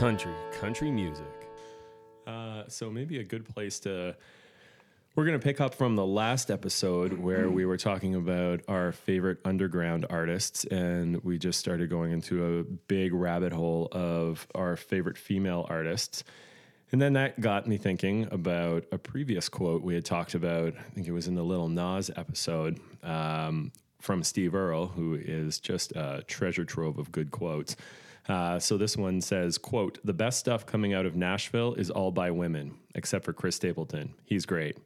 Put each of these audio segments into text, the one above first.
country, country music. Uh, so maybe a good place to. We're going to pick up from the last episode where we were talking about our favorite underground artists, and we just started going into a big rabbit hole of our favorite female artists. And then that got me thinking about a previous quote we had talked about. I think it was in the Little Nas episode um, from Steve Earle, who is just a treasure trove of good quotes. Uh, so this one says, "quote The best stuff coming out of Nashville is all by women, except for Chris Stapleton. He's great.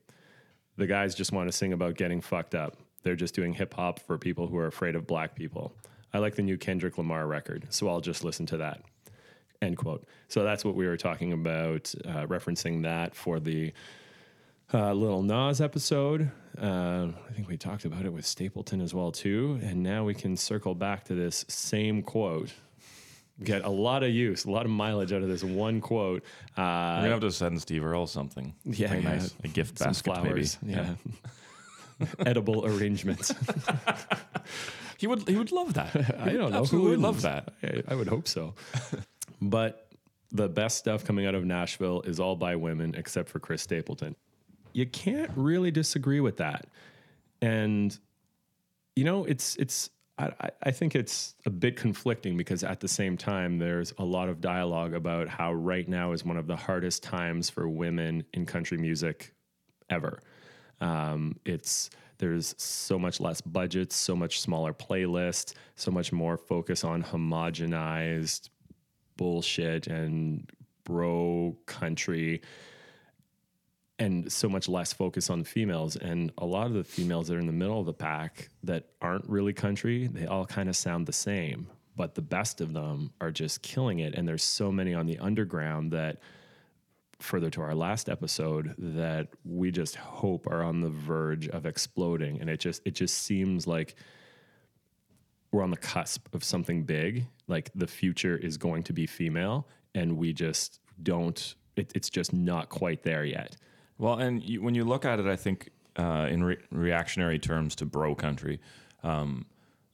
The guys just want to sing about getting fucked up. They're just doing hip hop for people who are afraid of black people. I like the new Kendrick Lamar record, so I'll just listen to that." End quote. So that's what we were talking about, uh, referencing that for the uh, Little Nas episode. Uh, I think we talked about it with Stapleton as well too, and now we can circle back to this same quote. Get a lot of use, a lot of mileage out of this one quote. We're Uh, gonna have to send Steve Earle something. yeah, Something yeah, nice. A gift some basket, flowers, maybe. yeah, edible arrangements. He would. He would love that. I don't know. Absolutely wouldn't? love that. I, I would hope so. but the best stuff coming out of Nashville is all by women, except for Chris Stapleton. You can't really disagree with that. And you know, it's it's. I, I- think it's a bit conflicting because at the same time, there's a lot of dialogue about how right now is one of the hardest times for women in country music ever. Um, it's there's so much less budgets, so much smaller playlists, so much more focus on homogenized bullshit and bro country, and so much less focus on the females. And a lot of the females that are in the middle of the pack that aren't really country, they all kind of sound the same. But the best of them are just killing it. And there's so many on the underground that further to our last episode that we just hope are on the verge of exploding and it just it just seems like we're on the cusp of something big like the future is going to be female and we just don't it, it's just not quite there yet Well, and you, when you look at it, I think uh, in re- reactionary terms to bro country, um,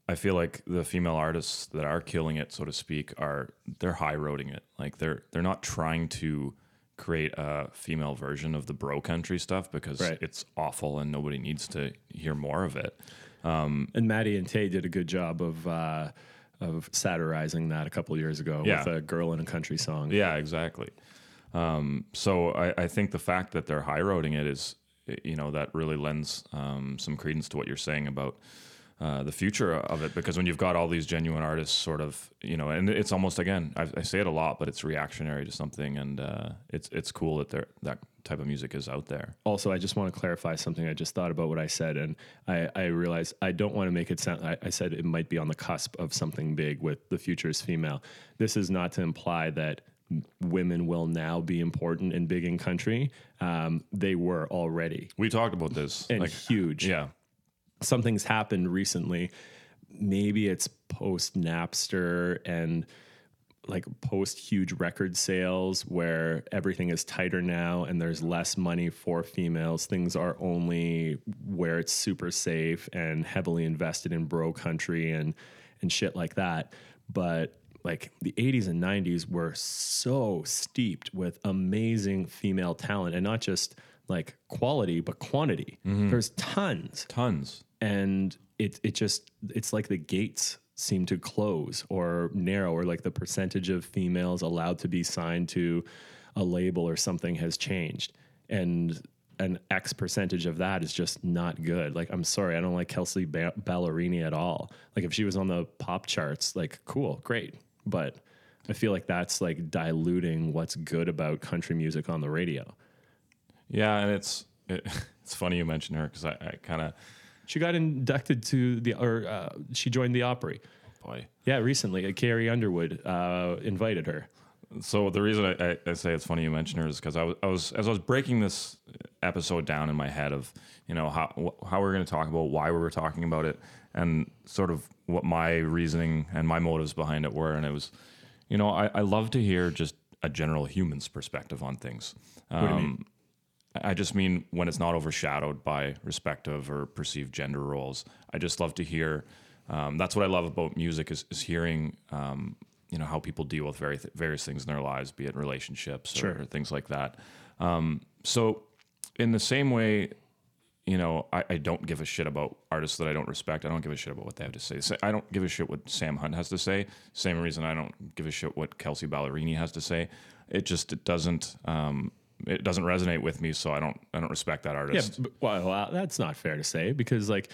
I feel like the female artists that are killing it, so to speak, are they're high roading it. Like they're they're not trying to create a female version of the bro country stuff because Right. it's awful and nobody needs to hear more of it. and maddie and Tae did a good job of uh of satirizing that a couple years ago Yeah. with a girl in a country song Yeah, exactly. Um, so I, I think the fact that they're high roading it is, you know, that really lends um, some credence to what you're saying about uh, the future of it. Because when you've got all these genuine artists, sort of, you know, and it's almost again, I, I say it a lot, but it's reactionary to something, and uh, it's it's cool that that type of music is out there. also, I just want to clarify something. I just thought about what I said, and I, I realized I don't want to make it sound. I, I said it might be on the cusp of something big with the future is female. This is not to imply that women will now be important and big in country. Um, they were already We talked about this, and like, huge. yeah, something's happened recently. Maybe it's post Napster and like post huge record sales where everything is tighter now and there's less money for females. Things are only where it's super safe and heavily invested in bro country and and shit like that. But like the 80s and 90s were so steeped with amazing female talent and not just like quality but quantity. Mm-hmm. There's tons tons. and it it just it's like the gates seem to close or narrow or like the percentage of females allowed to be signed to a label or something has changed and an X percentage of that is just not good. Like, I'm sorry, I don't like Kelsey ba- Ballerini at all. Like, if she was on the pop charts, like, cool, great. But I feel like that's like diluting what's good about country music on the radio. Yeah, and it's it, it's funny you mention her because I, I kind of She got inducted to the, or uh, she joined the Opry. boy. Yeah, recently, uh, Carrie Underwood uh, invited her. So the reason I, I, I say it's funny you mention her is because I was, I was as I was breaking this episode down in my head of you know how how we are going to talk about why we were talking about it and sort of what my reasoning and my motives behind it were, and it was, you know, I, I love to hear just a general human's perspective on things. Um, What do you mean? I just mean when it's not overshadowed by respective or perceived gender roles. I just love to hear. Um, that's what I love about music is, is hearing um, you know how people deal with very th- various things in their lives, be it relationships Sure. or, things like that. Um, so, in the same way, you know, I, I don't give a shit about artists that I don't respect. I don't give a shit about what they have to say. So I don't give a shit what Sam Hunt has to say. Same reason I don't give a shit what Kelsey Ballerini has to say. It just it doesn't um, it doesn't resonate with me. So I don't I don't respect that Yeah, artist. but, well, well, that's not fair to say because like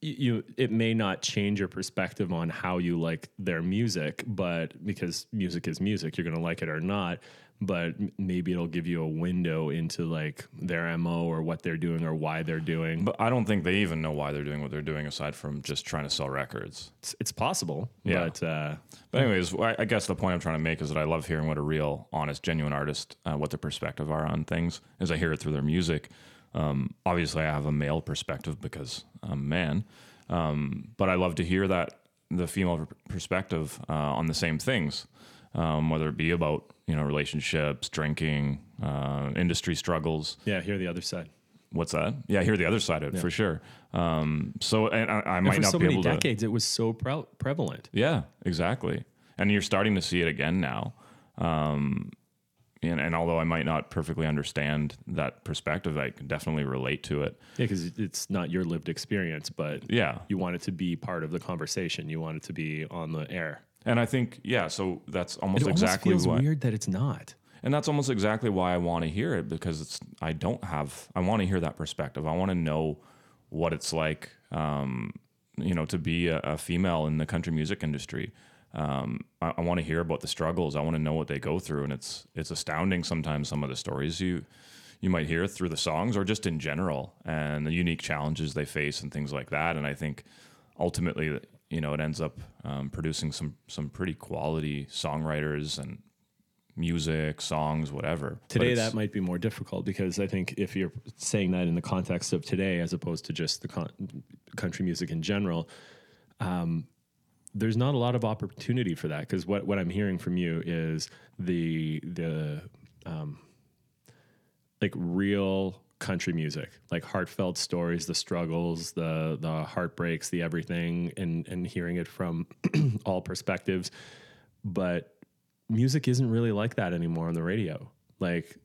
you, it may not change your perspective on how you like their music, but because music is music, you're gonna like it or not. But maybe it'll give you a window into like their mo or what they're doing or why they're doing. But I don't think they even know why they're doing what they're doing aside from just trying to sell records. it's, it's possible. Yeah. But uh, But anyways, I I guess the point I'm trying to make is that I love hearing what a real, honest, genuine artist, uh, what their perspective are on things, as I hear it through their music. Um, obviously, I have a male perspective because I'm a man, um, but I love to hear that the female perspective uh, on the same things, um, whether it be about you know relationships, drinking, uh, industry struggles. yeah, hear the other side. What's that? Yeah, I hear the other side of it for sure. Um, so, and I, I might For not so be many able to. decades, it was so pre- prevalent. Yeah, exactly. And you're starting to see it again now. Um, and, and although I might not perfectly understand that perspective, I can definitely relate to it. Yeah, because it's not your lived experience, but Yeah. you want it to be part of the conversation. You want it to be on the air. And I think, yeah, so that's almost It exactly almost feels why. weird that it's not. And that's almost exactly why I want to hear it because it's, I don't have, I want to hear that perspective. I want to know what it's like, um, you know, to be a, a female in the country music industry. Um, I, I want to hear about the struggles. I want to know what they go through, and it's it's astounding sometimes some of the stories you you might hear through the songs or just in general, and the unique challenges they face and things like that. And I think ultimately, you know, it ends up um, producing some some pretty quality songwriters and music, songs, whatever. Today, that might be more difficult because I think if you're saying that in the context of today, as opposed to just the con- country music in general, um, there's not a lot of opportunity for that. Because what, what I'm hearing from you is the the um, like real country music, like heartfelt stories, the struggles, the the heartbreaks, the everything, and and hearing it from all perspectives. But music isn't really like that anymore on the radio. Like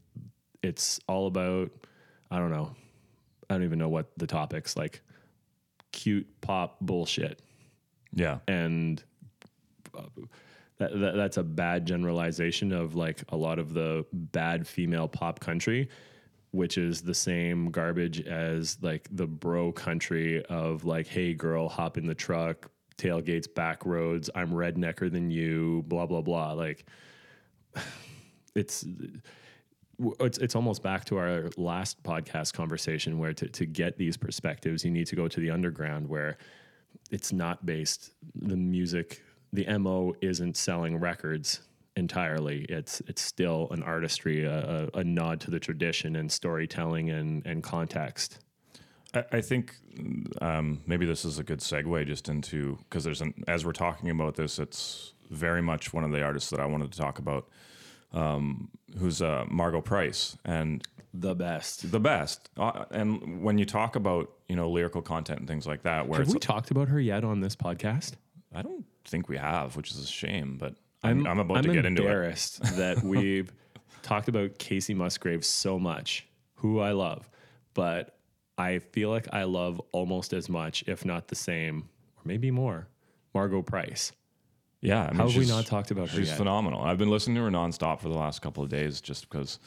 it's all about I don't know. I don't even know what the topics like cute pop bullshit yeah, and uh, that, that that's a bad generalization of like a lot of the bad female pop country which is the same garbage as like the bro country of like hey girl hop in the truck tailgates back roads i'm rednecker than you blah blah blah. Like it's it's it's almost back to our last podcast conversation where to, to get these perspectives you need to go to the underground where it's not based the music the mo isn't selling records entirely. It's it's still an artistry a, a, a nod to the tradition and storytelling and and context. I, I think um, maybe this is a good segue just into because there's an as we're talking about this, it's very much one of the artists that I wanted to talk about, um, who's uh, Margo Price and the best. The best. Uh, and when you talk about you know lyrical content and things like that, where have we talked about her yet on this podcast? I don't think we have, which is a shame, but I'm, I'm, about to I'm get into it. embarrassed that we've talked about Kacey Musgrave so much, who I love, but I feel like I love almost as much, if not the same, or maybe more, Margo Price. Yeah, I mean, How have we not talked about her She's yet? phenomenal. I've been listening to her nonstop for the last couple of days just because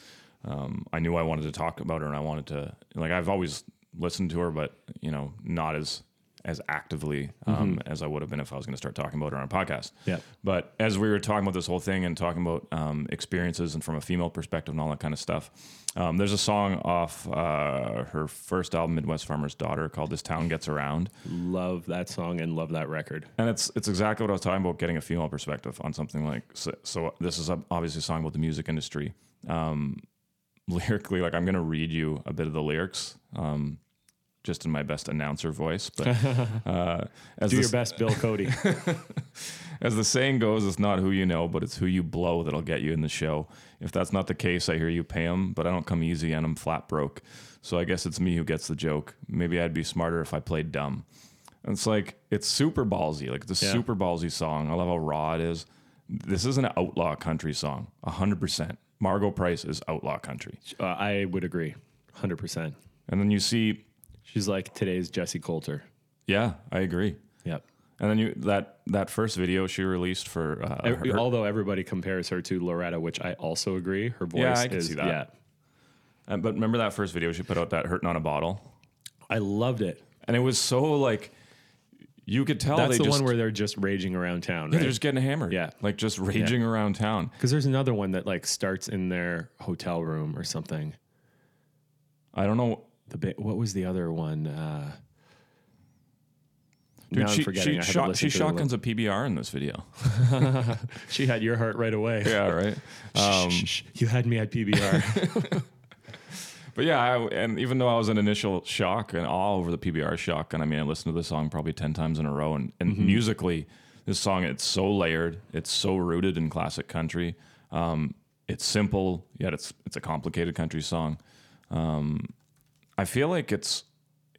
um, I knew I wanted to talk about her and I wanted to like I've always listened to her, but you know, not as as actively um, as I would have been if I was going to start talking about it on a podcast. Mm-hmm. Yeah. But as we were talking about this whole thing and talking about um, experiences and from a female perspective and all that kind of stuff, um, there's a song off uh, her first album, Midwest Farmer's Daughter, called "This Town Gets Around." Love that song and love that record. And it's it's exactly what I was talking about, getting a female perspective on something like so. so this is obviously a song about the music industry. Um, lyrically, like I'm going to read you a bit of the lyrics, um, just in my best announcer voice. But uh, as Do the, your best, Bill Cody. as the saying goes, it's not who you know, but it's who you blow that'll get you in the show. If that's not the case, I hear you pay them, but I don't come easy and I'm flat broke. So I guess it's me who gets the joke. Maybe I'd be smarter if I played dumb. And it's like it's super ballsy, like a Yeah. super ballsy song. I love how raw it is. this is an outlaw country song, hundred percent. Margo Price is outlaw country, Uh, I would agree, hundred percent. and then you see, She's like today's Jessi Colter. yeah, I agree. Yep. And then you that that first video she released for uh, Every- her- although everybody compares her to Loretta, which I also agree. Her voice Yeah, I can is see that. yeah. uh, but remember that first video she put out that hurting on a bottle, I loved it. and it was so like you could tell That's the just one where they're just raging around town, yeah, right? they're just getting hammered, Yeah. like just raging around town. Because there's another one that like starts in their hotel room or something. I don't know. The ba- what was the other one? Uh, Dude, she, she, shot, she shotguns a PBR in this video. She had your heart right away. Yeah, right. Um, shh, shh. You had me at PBR. But yeah, I, and even though I was in initial shock and awe over the PBR shock, and I mean, I listened to the song probably 10 times in a row. And, and musically, this song, it's so layered, it's so rooted in classic country. Um, it's simple, yet it's it's a complicated country song. Um, I feel like it's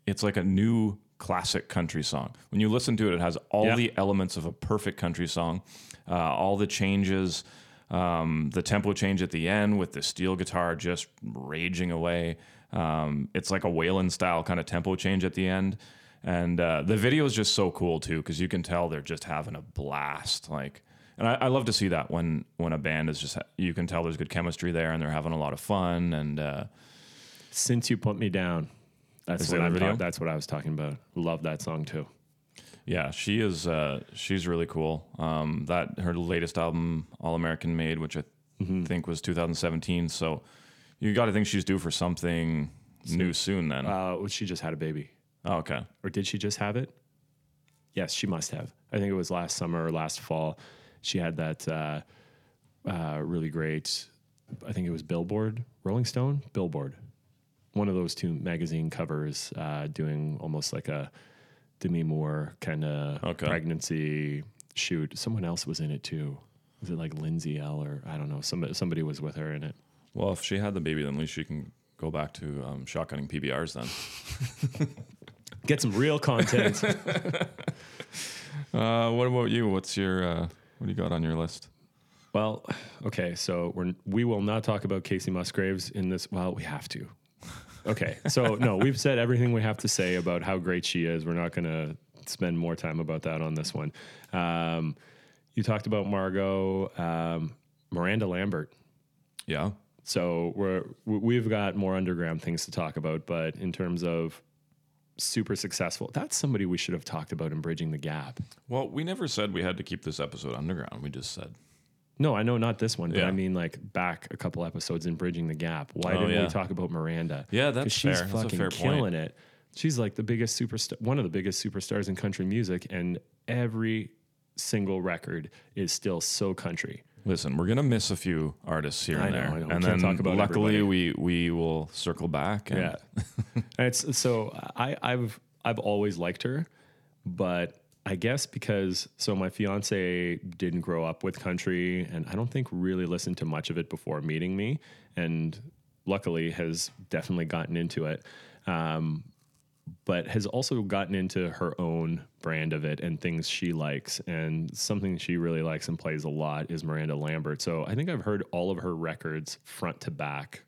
it's like a new classic country song. When you listen to it, it has all Yeah. the elements of a perfect country song, uh, all the changes, um, the tempo change at the end with the steel guitar just raging away. Um, it's like a Waylon style kind of tempo change at the end. And uh, the video is just so cool too, because you can tell they're just having a blast. Like, and I, I love to see that when when a band is just you can tell there's good chemistry there and they're having a lot of fun. And uh, Since you put me down, that's Is what that I'm video? ta- That's what I was talking about. Love that song too. Yeah, she is. Uh, she's really cool. Um, that her latest album, All American Made, which I think was 2017. So you got to think she's due for something new soon. Then. Uh, well, she just had a baby, oh, okay. or did she just have it? Yes, she must have. I think it was last summer or last fall. She had that uh, uh, really great. I think it was Billboard, Rolling Stone, Billboard, one of those two magazine covers, uh, doing almost like a Demi Moore kind of Okay. pregnancy shoot. Someone else was in it too. Was it like Lindsay L or I don't know? Somebody somebody was with her in it. Well, if she had the baby, then at least she can go back to um, shotgunning PBRs. Then. Get some real content. Uh, what about you? What's your uh, what do you got on your list? Well, okay, so we're we will not talk about Kacey Musgraves in this. Well, we have to. Okay, so no, we've said everything we have to say about how great she is. We're not going to spend more time about that on this one. Um, you talked about Margo, um, Miranda Lambert. Yeah. So we're we- we've got more underground things to talk about, but in terms of super successful, that's somebody we should have talked about in bridging the gap. Well, we never said we had to keep this episode underground. We just said No, I know not this one, but Yeah. I mean like back a couple episodes in Bridging the Gap. Why Oh, didn't yeah. we talk about Miranda? Yeah, that's she's fair. That's a fucking fair point. killing it. She's like the biggest superstar, one of the biggest superstars in country music, and every single record is still so country. Listen, we're gonna miss a few artists here I and know, there, I know. We and can't then talk about luckily we we will circle back. And Yeah, and it's so I, I've I've always liked her, but I guess because so my fiance didn't grow up with country, and I don't think really listened to much of it before meeting me, and luckily has definitely gotten into it. Um, but has also gotten into her own brand of it and things she likes. And something she really likes and plays a lot is Miranda Lambert. So I think I've heard all of her records front to back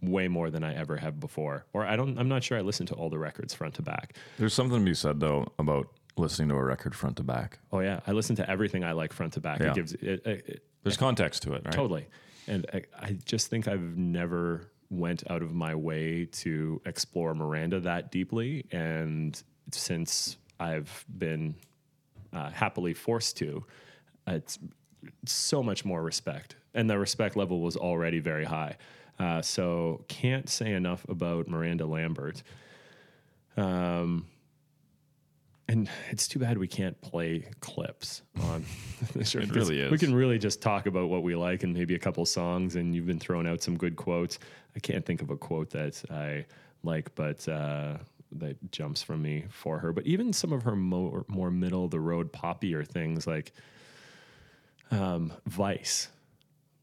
way more than I ever have before. Or I don't I'm not sure I listened to all the records front to back. There's something to be said though about listening to a record front to back. Oh yeah, I listen to everything I like front to back. Yeah. It gives it, it, it There's context to it, right? totally. And I, I just think I've never went out of my way to explore Miranda that deeply. And since I've been uh, happily forced to, it's so much more respect. And the respect level was already very high. Uh, so can't say enough about Miranda Lambert. Um, and it's too bad we can't play clips on the show. It really is. We can really just talk about what we like and maybe a couple songs. And you've been throwing out some good quotes. I can't think of a quote that I like, but uh, that jumps from me for her. But even some of her more more middle of the road poppier things like um, Vice,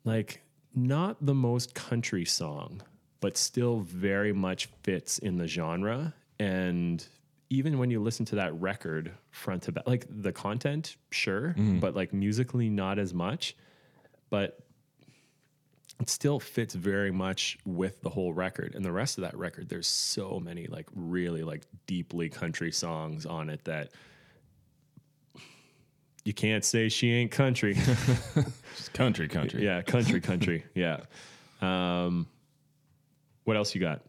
like not the most country song, but still very much fits in the genre and even when you listen to that record front to back, like the content, sure, Mm-hmm. but like musically, not as much. But it still fits very much with the whole record. And the rest of that record, there's so many like really like deeply country songs on it that you can't say she ain't country. It's country, country. yeah, country, country. Yeah. Um, what else you got?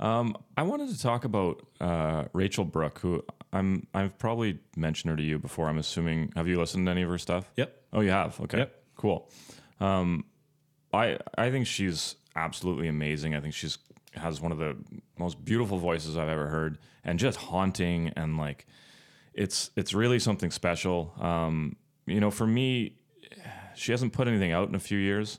Um, I wanted to talk about uh, Rachel Brooke, who I'm I've probably mentioned her to you before. I'm assuming. Have you listened to any of her stuff? Yep. Oh, you have. Okay. Yep. Cool. Um, I I think she's absolutely amazing. I think she's has one of the most beautiful voices I've ever heard, and just haunting and like it's it's really something special. Um, you know, for me, she hasn't put anything out in a few years.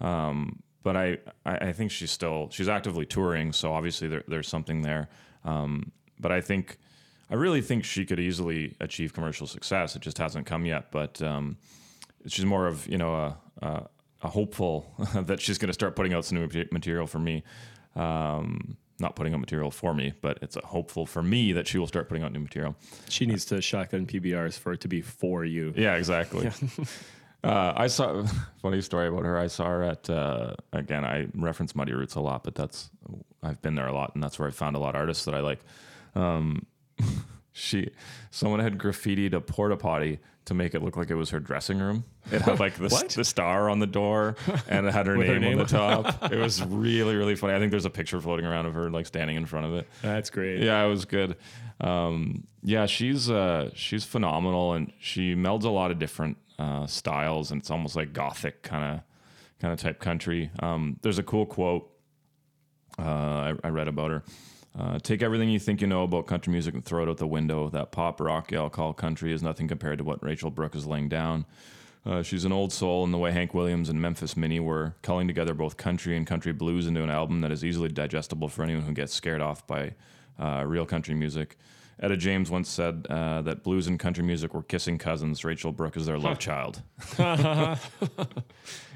Um, but I, I, I think she's still she's actively touring, so obviously there, there's something there. Um, but I think I really think she could easily achieve commercial success. It just hasn't come yet. But um, she's more of you know a, a, a hopeful that she's going to start putting out some new material for me. Um, not putting out material for me, but it's a hopeful for me that she will start putting out new material. She needs to shotgun PBRs for it to be for you. Yeah, exactly. uh, I saw funny story about her. I saw her at uh, again. I reference Muddy Roots a lot, but that's I've been there a lot, and that's where I found a lot of artists that I like. Um, she, someone had graffitied a porta potty to make it look like it was her dressing room. It had like the, the star on the door, and it had her, With her name, on the name? top. it was really really funny. I think there's a picture floating around of her like standing in front of it. That's great. Yeah, it was good. Um, yeah, she's uh, she's phenomenal, and she melds a lot of different uh, styles, and it's almost like gothic kind of kind of type country. Um, there's a cool quote uh, I, I read about her. Uh, take everything you think you know about country music and throw it out the window. That pop rock y'all call country is nothing compared to what Rachel Brooke is laying down. Uh, she's an old soul in the way Hank Williams and Memphis Minnie were, culling together both country and country blues into an album that is easily digestible for anyone who gets scared off by uh, real country music. Etta James once said uh, that blues and country music were kissing cousins. Rachel Brooke is their love child.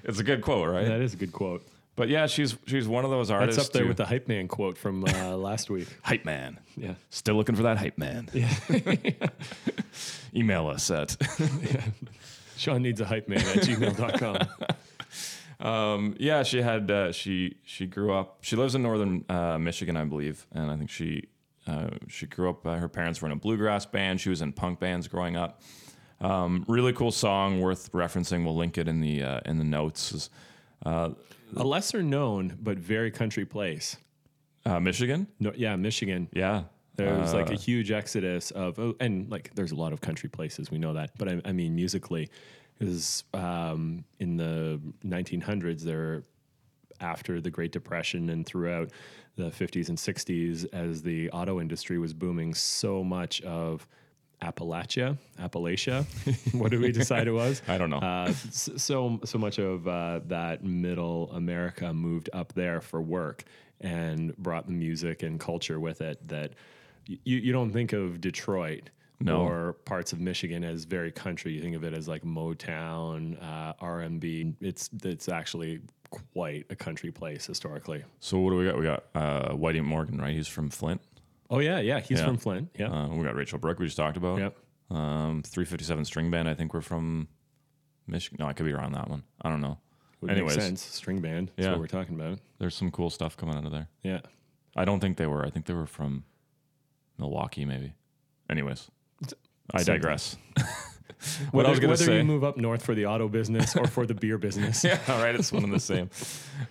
it's a good quote, right? That is a good quote. But yeah, she's she's one of those artists. That's up there who- with the hype man quote from uh, last week. hype man. Yeah. Still looking for that hype man. Yeah. Email us at Sean needs a hype man at gmail.com. Um, yeah, she had uh, she she grew up. She lives in northern uh, Michigan, I believe, and I think she uh, she grew up. Uh, her parents were in a bluegrass band. She was in punk bands growing up. Um, really cool song, worth referencing. We'll link it in the uh, in the notes. Uh, A lesser known but very country place. uh, Michigan, No, yeah, Michigan. yeah, There was like a huge exodus of, oh, and like there's a lot of country places, we know that. But I, I mean, musically, is um, in the 1900s, there after the Great Depression and throughout the 50s and 60s, as the auto industry was booming, so much of Appalachia, Appalachia, what did we decide it was? I don't know. Uh, so so much of uh, that middle America moved up there for work and brought the music and culture with it. That you you don't think of Detroit No. or parts of Michigan as very country. You think of it as like Motown, uh, R and B. It's it's actually quite a country place historically. So what do we got? We got uh, Whitey Morgan, right? He's from Flint. Oh yeah, yeah. He's Yeah. from Flint. Yeah, Uh, we got Rachel Brooke, we just talked about. Yep. Um, 357 String Band, I think we're from Michigan. No, I could be wrong on that one. I don't know. would Anyways. make sense. String band. That's Yeah. what we're talking about. There's some cool stuff coming out of there. Yeah. I don't think they were. I think they were from Milwaukee, maybe. Anyways, I Something. digress. what Whether, I was going to whether say. you move up north for the auto business or for the beer business. yeah, all right. It's one and the same.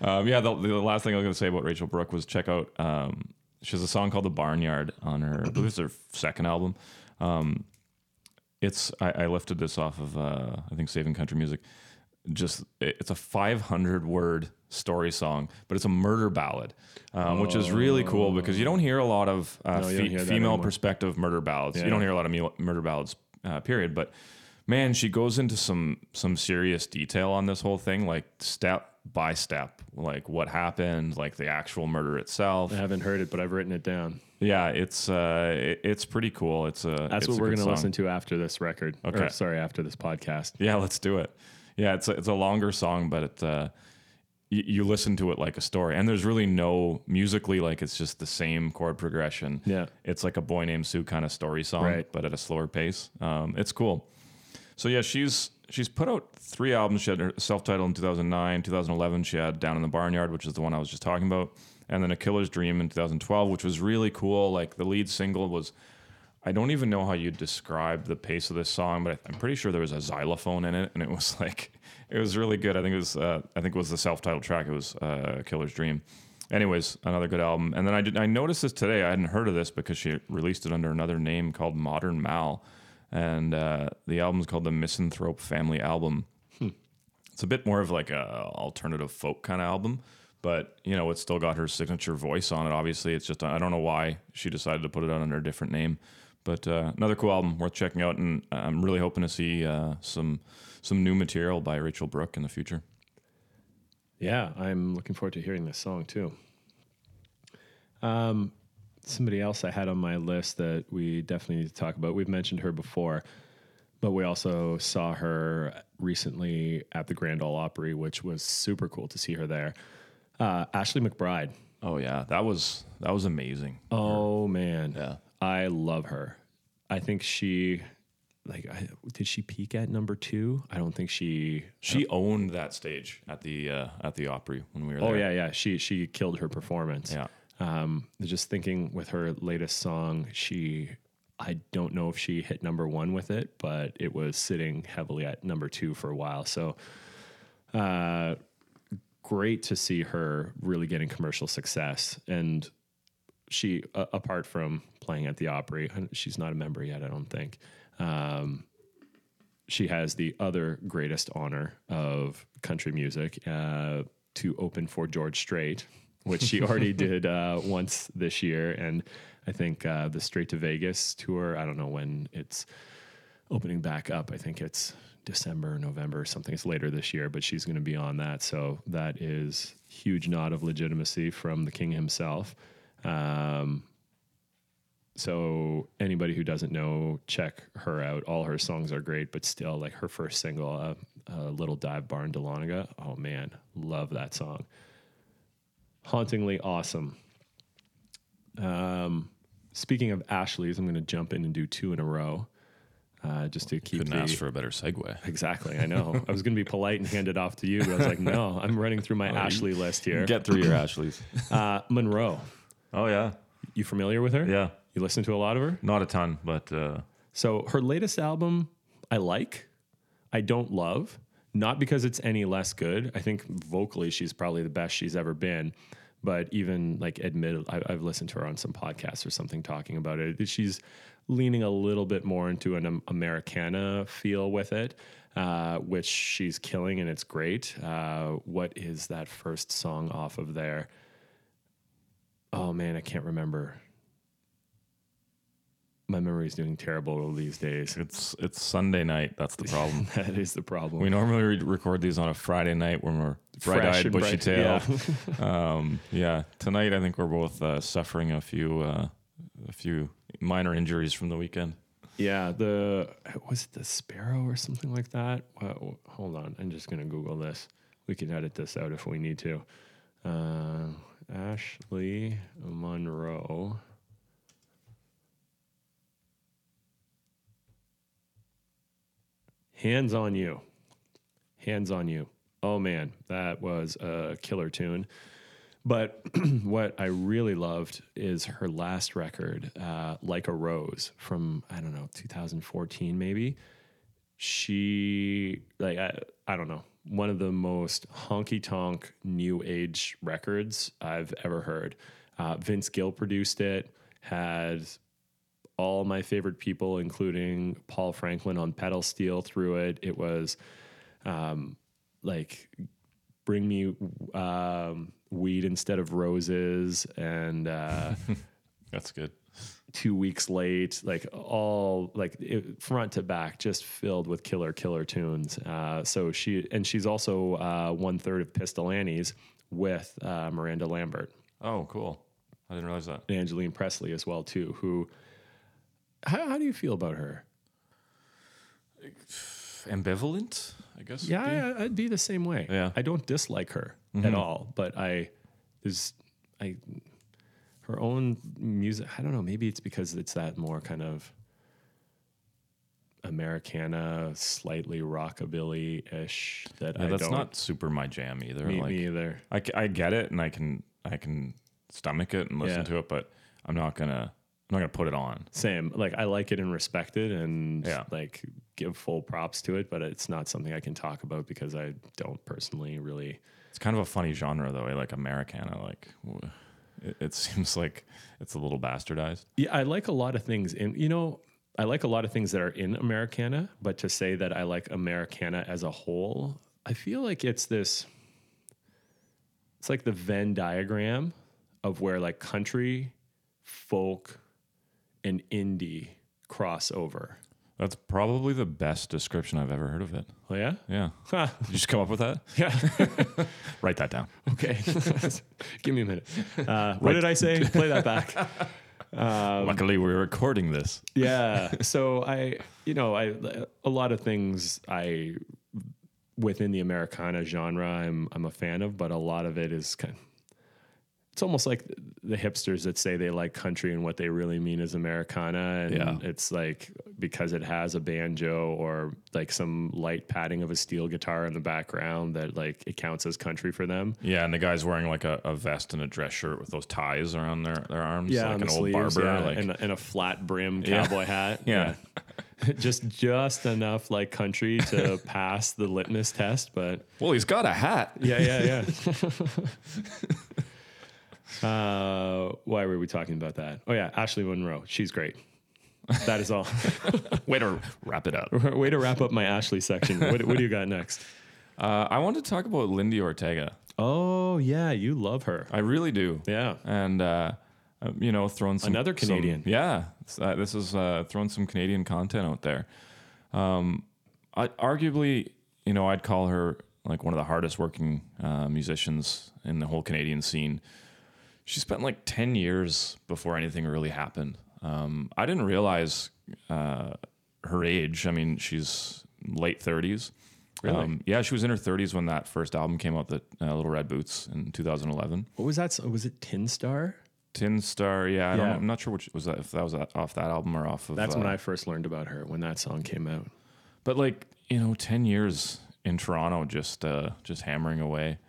Um, yeah, the, the last thing I was going to say about Rachel Brooke was check out. Um, she has a song called "The Barnyard" on her. I believe it's her second album. Um, it's I, I lifted this off of uh, I think Saving Country Music. Just it's a 500 word story song, but it's a murder ballad, um, which is really cool because you don't hear a lot of uh, No, fe- female perspective murder ballads. Yeah. You don't hear a lot of mu- murder ballads, uh, period. But man, she goes into some some serious detail on this whole thing, like step by step, like what happened, like the actual murder itself. I haven't heard it, but I've written it down. Yeah, it's uh, it, it's pretty cool. It's a That's it's what a we're going to song. listen to after this record. Okay. Or, sorry, after this podcast. Yeah, let's do it. Yeah, it's a, it's a longer song, but it, uh, you, you listen to it like a story, and there's really no musically like it's just the same chord progression. Yeah. it's like a boy named Sue kind of story song, Right. but at a slower pace. Um, it's cool. So yeah, she's she's put out three albums. She had her self-titled in 2009, 2011. She had Down in the Barnyard, which is the one I was just talking about, and then A Killer's Dream in 2012, which was really cool. Like the lead single was, I don't even know how you describe the pace of this song, but I'm pretty sure there was a xylophone in it, and it was like it was really good. I think it was uh, I think it was the self-titled track. It was uh, Killer's Dream. Anyways, another good album. And then I did I noticed this today. I hadn't heard of this because she released it under another name called Modern Mal, and uh, the album's called the Misanthrope Family Album. It's a bit more of like a alternative folk kind of album, but you know it's still got her signature voice on it. Obviously, it's just I don't know why she decided to put it out under a different name, but uh, another cool album worth checking out. And I'm really hoping to see uh, some some new material by Rachel Brooke in the future. Yeah, I'm looking forward to hearing this song too. Um, somebody else I had on my list that we definitely need to talk about. We've mentioned her before, but we also saw her recently at the Grand Ole Opry, which was super cool to see her there. Uh, Ashley McBryde. Oh yeah, that was that was amazing. Oh man, Yeah. I love her. I think she, like, I, did she peak at number two? I don't think she. She owned that stage at the uh, at the Opry when we were there. Oh yeah, yeah. She she killed her performance. yeah. Um, just thinking with her latest song, she, I don't know if she hit number one with it, but it was sitting heavily at number two for a while. So, uh, great to see her really getting commercial success. And she, uh, apart from playing at the Opry, she's not a member yet, I don't think. Um, she has the other greatest honor of country music uh, to open for George Strait, which she already did uh, once this year. And I think uh, the Strait to Vegas tour, I don't know when it's opening back up. I think it's December, November, something. It's later this year, but she's going to be on that. So that is huge nod of legitimacy from the king himself. Um, so anybody who doesn't know, check her out. All her songs are great, but still, like her first single, uh, uh, "Little Dive Bar in Dahlonega." Oh man, love that song. Hauntingly awesome. Um, speaking of Ashley's, I'm going to jump in and do two in a row, uh, just to keep Couldn't the, ask for a better segue. Exactly, I know. I was going to be polite and hand it off to you, but I was like, no, I'm running through my Ashley list here. Get through your Ashleys. Uh, Monroe, Oh yeah, you familiar with her? yeah. You listen to a lot of her? Not a ton, but uh, So her latest album, I like. I don't love. Not because it's any less good. I think vocally she's probably the best she's ever been. But even like admit, I, I've listened to her on some podcasts or something talking about it. She's leaning a little bit more into an Americana feel with it, uh, which she's killing and it's great. Uh, what is that first song off of there? Oh man, I can't remember. My memory's doing terrible these days. it's it's Sunday night. That's the problem. That is the problem. we normally re- record these on a Friday night when we're Fresh bright-eyed, bushy bright, tailed. yeah. um, yeah, tonight I think we're both uh, suffering a few uh, a few minor injuries from the weekend. Yeah, the was it the sparrow or something like that? Well, hold on, I'm just gonna Google this. We can edit this out if we need to. Uh, Ashley Monroe. Hands on you. Hands on you. Oh man, that was a killer tune. But what I really loved is her last record, uh, Like a Rose, from, I don't know, 2014 maybe. She, like, I, I don't know, one of the most honky tonk new age records I've ever heard. Uh, Vince Gill produced it, had all my favorite people, including Paul Franklin on pedal steel through it. It was um, like bring me um, weed instead of roses and uh, That's good. two weeks late like all like it, front to back just filled with killer killer tunes uh, so she and she's also uh, one third of pistol annie's with uh, miranda lambert Oh, cool. I didn't realize that. and Angaleena Presley as well too who how, how do you feel about her Ambivalent, I guess. Yeah, be. I'd be the same way. Yeah. Mm-hmm. I don't dislike her at all, but I there's I her own music. I don't know. Maybe it's because it's that more kind of Americana, slightly rockabilly ish that Yeah, I that's don't. not super my jam either. me, like me either. I, I get it and I can I can stomach it and listen Yeah. to it, but I'm not gonna I'm not gonna put it on. Same. Like I like it and respect it, and Yeah. like give full props to it. But it's not something I can talk about because I don't personally really. It's kind of a funny genre though, eh? like Americana. Like it, it seems like it's a little bastardized. Yeah, I like a lot of things in you know, I like a lot of things that are in Americana, but to say that I like Americana as a whole, I feel like it's this it's like the Venn diagram of where like country, folk, and indie crossover. That's probably the best description I've ever heard of it. Oh yeah? Yeah. Huh. Did you just come up with that? Yeah. Write that down. Okay. Give me a minute. Uh, what did I say? Play that back. Um, Luckily, we're recording this. yeah so i you know i a lot of things i within the americana genre i'm i'm a fan of but a lot of it is kind it's almost like the hipsters that say they like country and what they really mean is americana and Yeah. it's like because it has a banjo or like some light padding of a steel guitar in the background that like it counts as country for them Yeah, and the guy's wearing like a, a vest and a dress shirt with those ties around their, their arms. yeah, like an old sleeves, barber. yeah, like, and, a- and a flat brim Yeah. cowboy hat. Yeah. Yeah. just just enough like country to pass the litmus test, but well, he's got a hat. yeah, yeah, yeah. Uh, why were we talking about that? Oh yeah, Ashley Monroe. She's great. That is all. Way to wrap it up. Way to wrap up my Ashley section. What, what do you got next? Uh, I want to talk about Lindi Ortega. Oh yeah, you love her. I really do. Yeah. And, uh, uh, you know, throwing some. Another some- Canadian. yeah. Uh, this is uh, throwing some Canadian content out there. Um, I, arguably, you know, I'd call her like one of the hardest working uh, musicians in the whole Canadian scene. She spent like 10 years before anything really happened. Um, I didn't realize uh, her age. I mean, she's late 30s. Really? Um, yeah, she was in her 30s when that first album came out, the uh, Little Red Boots in 2011. What was that? Was it Tin Star? Tin Star, yeah, I don't Yeah. I'm not sure which was that if that was off that album or off of. That's when uh, I first learned about her when that song came out. But like you know, ten years in Toronto, just uh, just hammering away.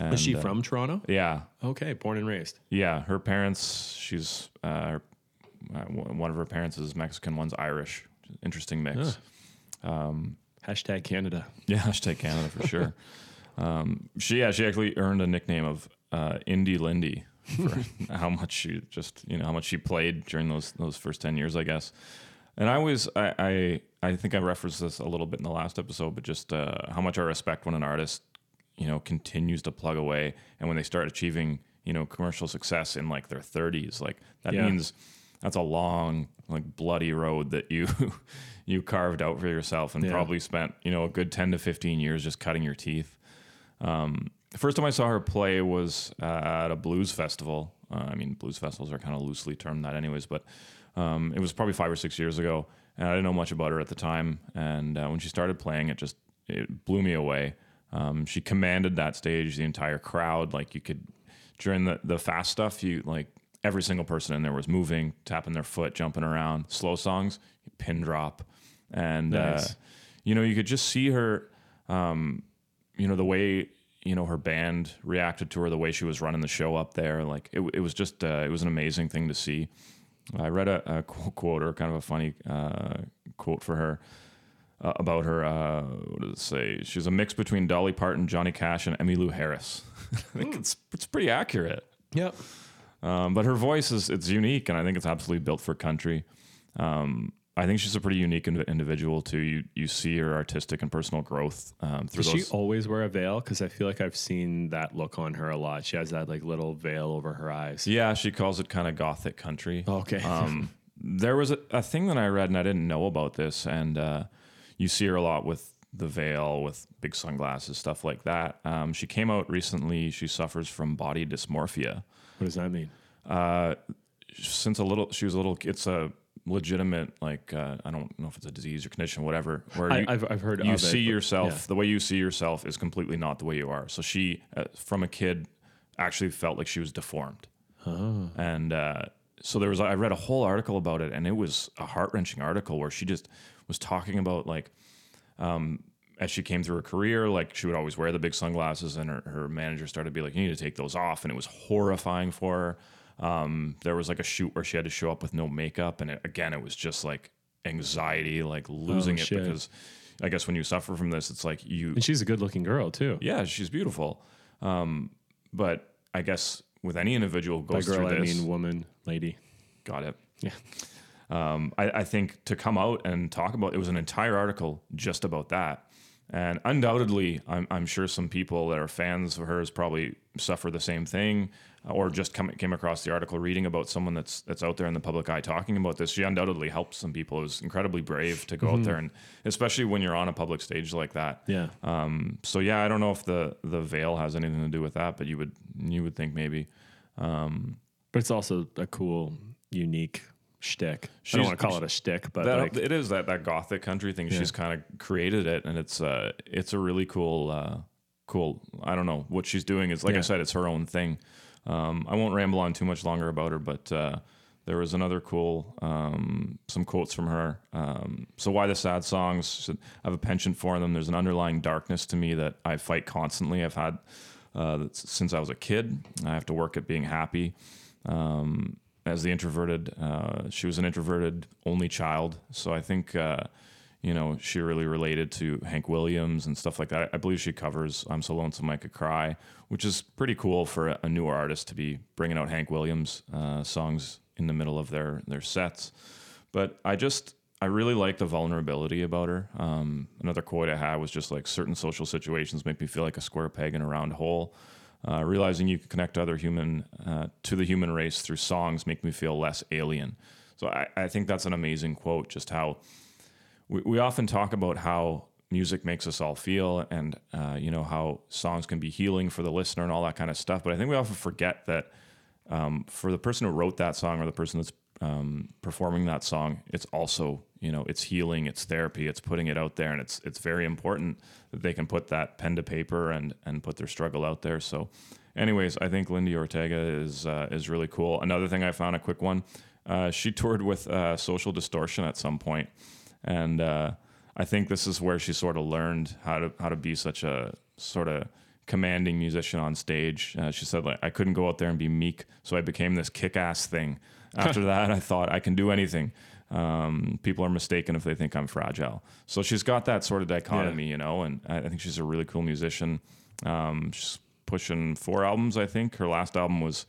And, Is she uh, from Toronto? Yeah, Okay, born and raised. yeah. Her parents, she's uh, her, uh, one one of her parents is Mexican, one's Irish. Interesting mix. Hashtag Canada. Yeah, hashtag Canada for sure. um, she yeah, she actually earned a nickname of uh, Indie Lindi for how much she just you know how much she played during those those first ten years, I guess. And I always I I, I think I referenced this a little bit in the last episode, but just uh, how much I respect when an artist you know continues to plug away, and when they start achieving you know commercial success in like their thirties, like that Yeah. means that's a long like bloody road that you you carved out for yourself and Yeah. probably spent you know a good 10 to 15 years just cutting your teeth. Um, the first time i saw her play was uh, at a blues festival. Uh, i mean blues festivals are kind of loosely termed that anyways but um, it was probably five or six years ago and i didn't know much about her at the time. And uh, when she started playing it just it blew me away um, she commanded that stage the entire crowd like you could during the, the fast stuff you like every single person in there was moving tapping their foot jumping around. Slow songs pin drop. And uh, you know you could just see her um, you know the way you know her band reacted to her the way she was running the show up there. Like it, it was just uh, it was an amazing thing to see. I read a, a quote or kind of a funny uh, quote for her uh, about her uh, what does it say she's a mix between dolly parton johnny cash and emmylou harris i think it's it's pretty accurate Yep. um, but her voice is it's unique, and I think it's absolutely built for country. Um, I think she's a pretty unique ind- individual too. You you see her artistic and personal growth um, through Does she always wear a veil? Because I feel like I've seen that look on her a lot. She has that like little veil over her eyes. yeah, she calls it kind of gothic country. Okay. Um, there was a, a thing that I read, and I didn't know about this, and uh, you see her a lot with the veil, with big sunglasses, stuff like that. Um, she came out recently. She suffers from body dysmorphia. what does that mean? uh, since a little she was a little it's a legitimate like uh, I don't know if it's a disease or condition, whatever. Where I, you, I've, I've heard you see it, yourself yeah. the way you see yourself is completely not the way you are. So she, uh, from a kid, actually felt like she was deformed, Oh. and uh, so there was. I read a whole article about it, and it was a heart wrenching article where she just was talking about like as she came through her career, like she would always wear the big sunglasses, and her, her manager started to be like, "You need to take those off," and it was horrifying for her. Um, there was like a shoot where she had to show up with no makeup, and it, again, it was just like anxiety, like losing it shit. because I guess when you suffer from this, it's like you, And she's a good looking girl too. yeah, she's beautiful, um, but I guess with any individual goes girl, through I mean woman, lady. got it. Yeah. um, I, I think to come out and talk about it was an entire article just about that. And undoubtedly, I'm, I'm sure some people that are fans of hers probably suffer the same thing, or just come, came across the article reading about someone that's that's out there in the public eye talking about this. She undoubtedly helped some people. It was incredibly brave to go out there, and especially when you're on a public stage like that. Yeah. Um, so yeah, I don't know if the the veil has anything to do with that, but you would you would think maybe. But it's also a cool, unique shtick. I don't want to call it a shtick, but that like, it is that that gothic country thing. She's kind of created it, and it's uh it's a really cool uh cool. I don't know what she's doing is like I said, it's her own thing. Um, I won't ramble on too much longer about her, but uh, there was another cool um, some quotes from her. Um, so why the sad songs? I have a penchant for them. There's an underlying darkness to me that I fight constantly. I've had uh, since I was a kid. I have to work at being happy um, as the introverted. Uh, she was an introverted only child, so I think uh, you know she really related to Hank Williams and stuff like that. I believe she covers "I'm So Lonesome I Could Cry," which is pretty cool for a, newer artist to be bringing out Hank Williams uh, songs in the middle of their their sets. But I just I really like the vulnerability about her. Um, another quote I had was just like certain social situations make me feel like a square peg in a round hole. Uh, realizing you can connect to other human uh, to the human race through songs make me feel less alien. So I, I think that's an amazing quote. Just how we, we often talk about how music makes us all feel, and uh, you know how songs can be healing for the listener and all that kind of stuff. But I think we often forget that um, for the person who wrote that song or the person that's um, performing that song, it's also you know it's healing, it's therapy, it's putting it out there, and it's it's very important that they can put that pen to paper and and put their struggle out there. So, anyways, I think Lindi Ortega is uh, is really cool. Another thing I found a quick one, uh, she toured with uh, Social Distortion at some point, and uh, I think this is where she sort of learned how to how to be such a sort of commanding musician on stage. Uh, she said like I couldn't go out there and be meek, so I became this kick-ass thing. After that, I thought I can do anything. Um, people are mistaken if they think I'm fragile. So she's got that sort of dichotomy, you know, and I, I think she's a really cool musician. Um, she's pushing four albums, I think. Her last album was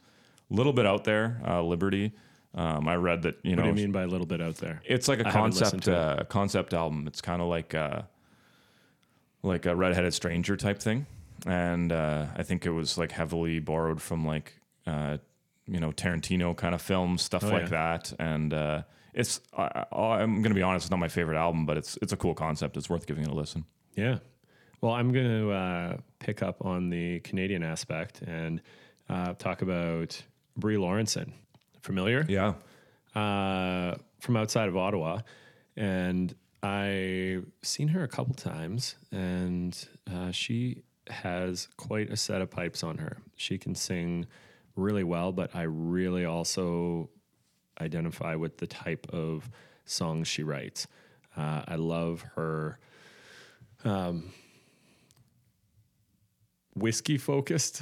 a little bit out there, uh, Liberty. Um, I read that, you know. what do you mean by a little bit out there? it's like a I concept uh, concept album. It's kind of like uh, like a redheaded stranger type thing, and uh, I think it was like heavily borrowed from like uh, you know Tarantino kind of films, stuff Oh, like yeah. that. And uh, it's I, I'm gonna be honest, it's not my favorite album, but it's it's a cool concept. It's worth giving it a listen. Yeah. Well, I'm going to uh, pick up on the Canadian aspect and uh, talk about Brea Lawrenson. Familiar? Yeah, uh, from outside of Ottawa, and I've seen her a couple times, and uh, she has quite a set of pipes on her. She can sing really well, but I really also identify with the type of songs she writes. Uh, I love her um, whiskey focused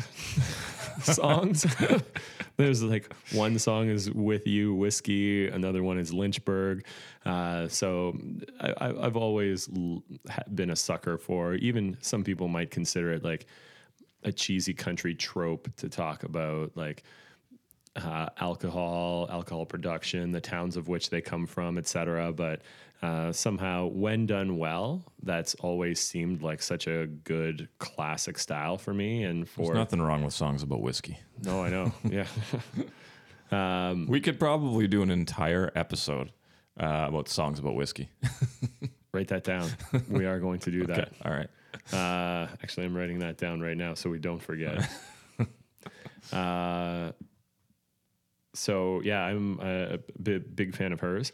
songs. There's like one song is with you whiskey, another one is Lynchburg. Uh, so I, I've always l- been a sucker for. Even some people might consider it like a cheesy country trope to talk about like uh, alcohol, alcohol production, the towns of which they come from, etc. But uh, somehow, when done well, that's always seemed like such a good classic style for me. And for there's nothing wrong with songs about whiskey. no, I know, yeah, Um, We could probably do an entire episode uh, about songs about whiskey. write that down. We are going to do that. All right. Uh, actually, I'm writing that down right now so we don't forget. uh, so yeah, I'm a big, big fan of hers.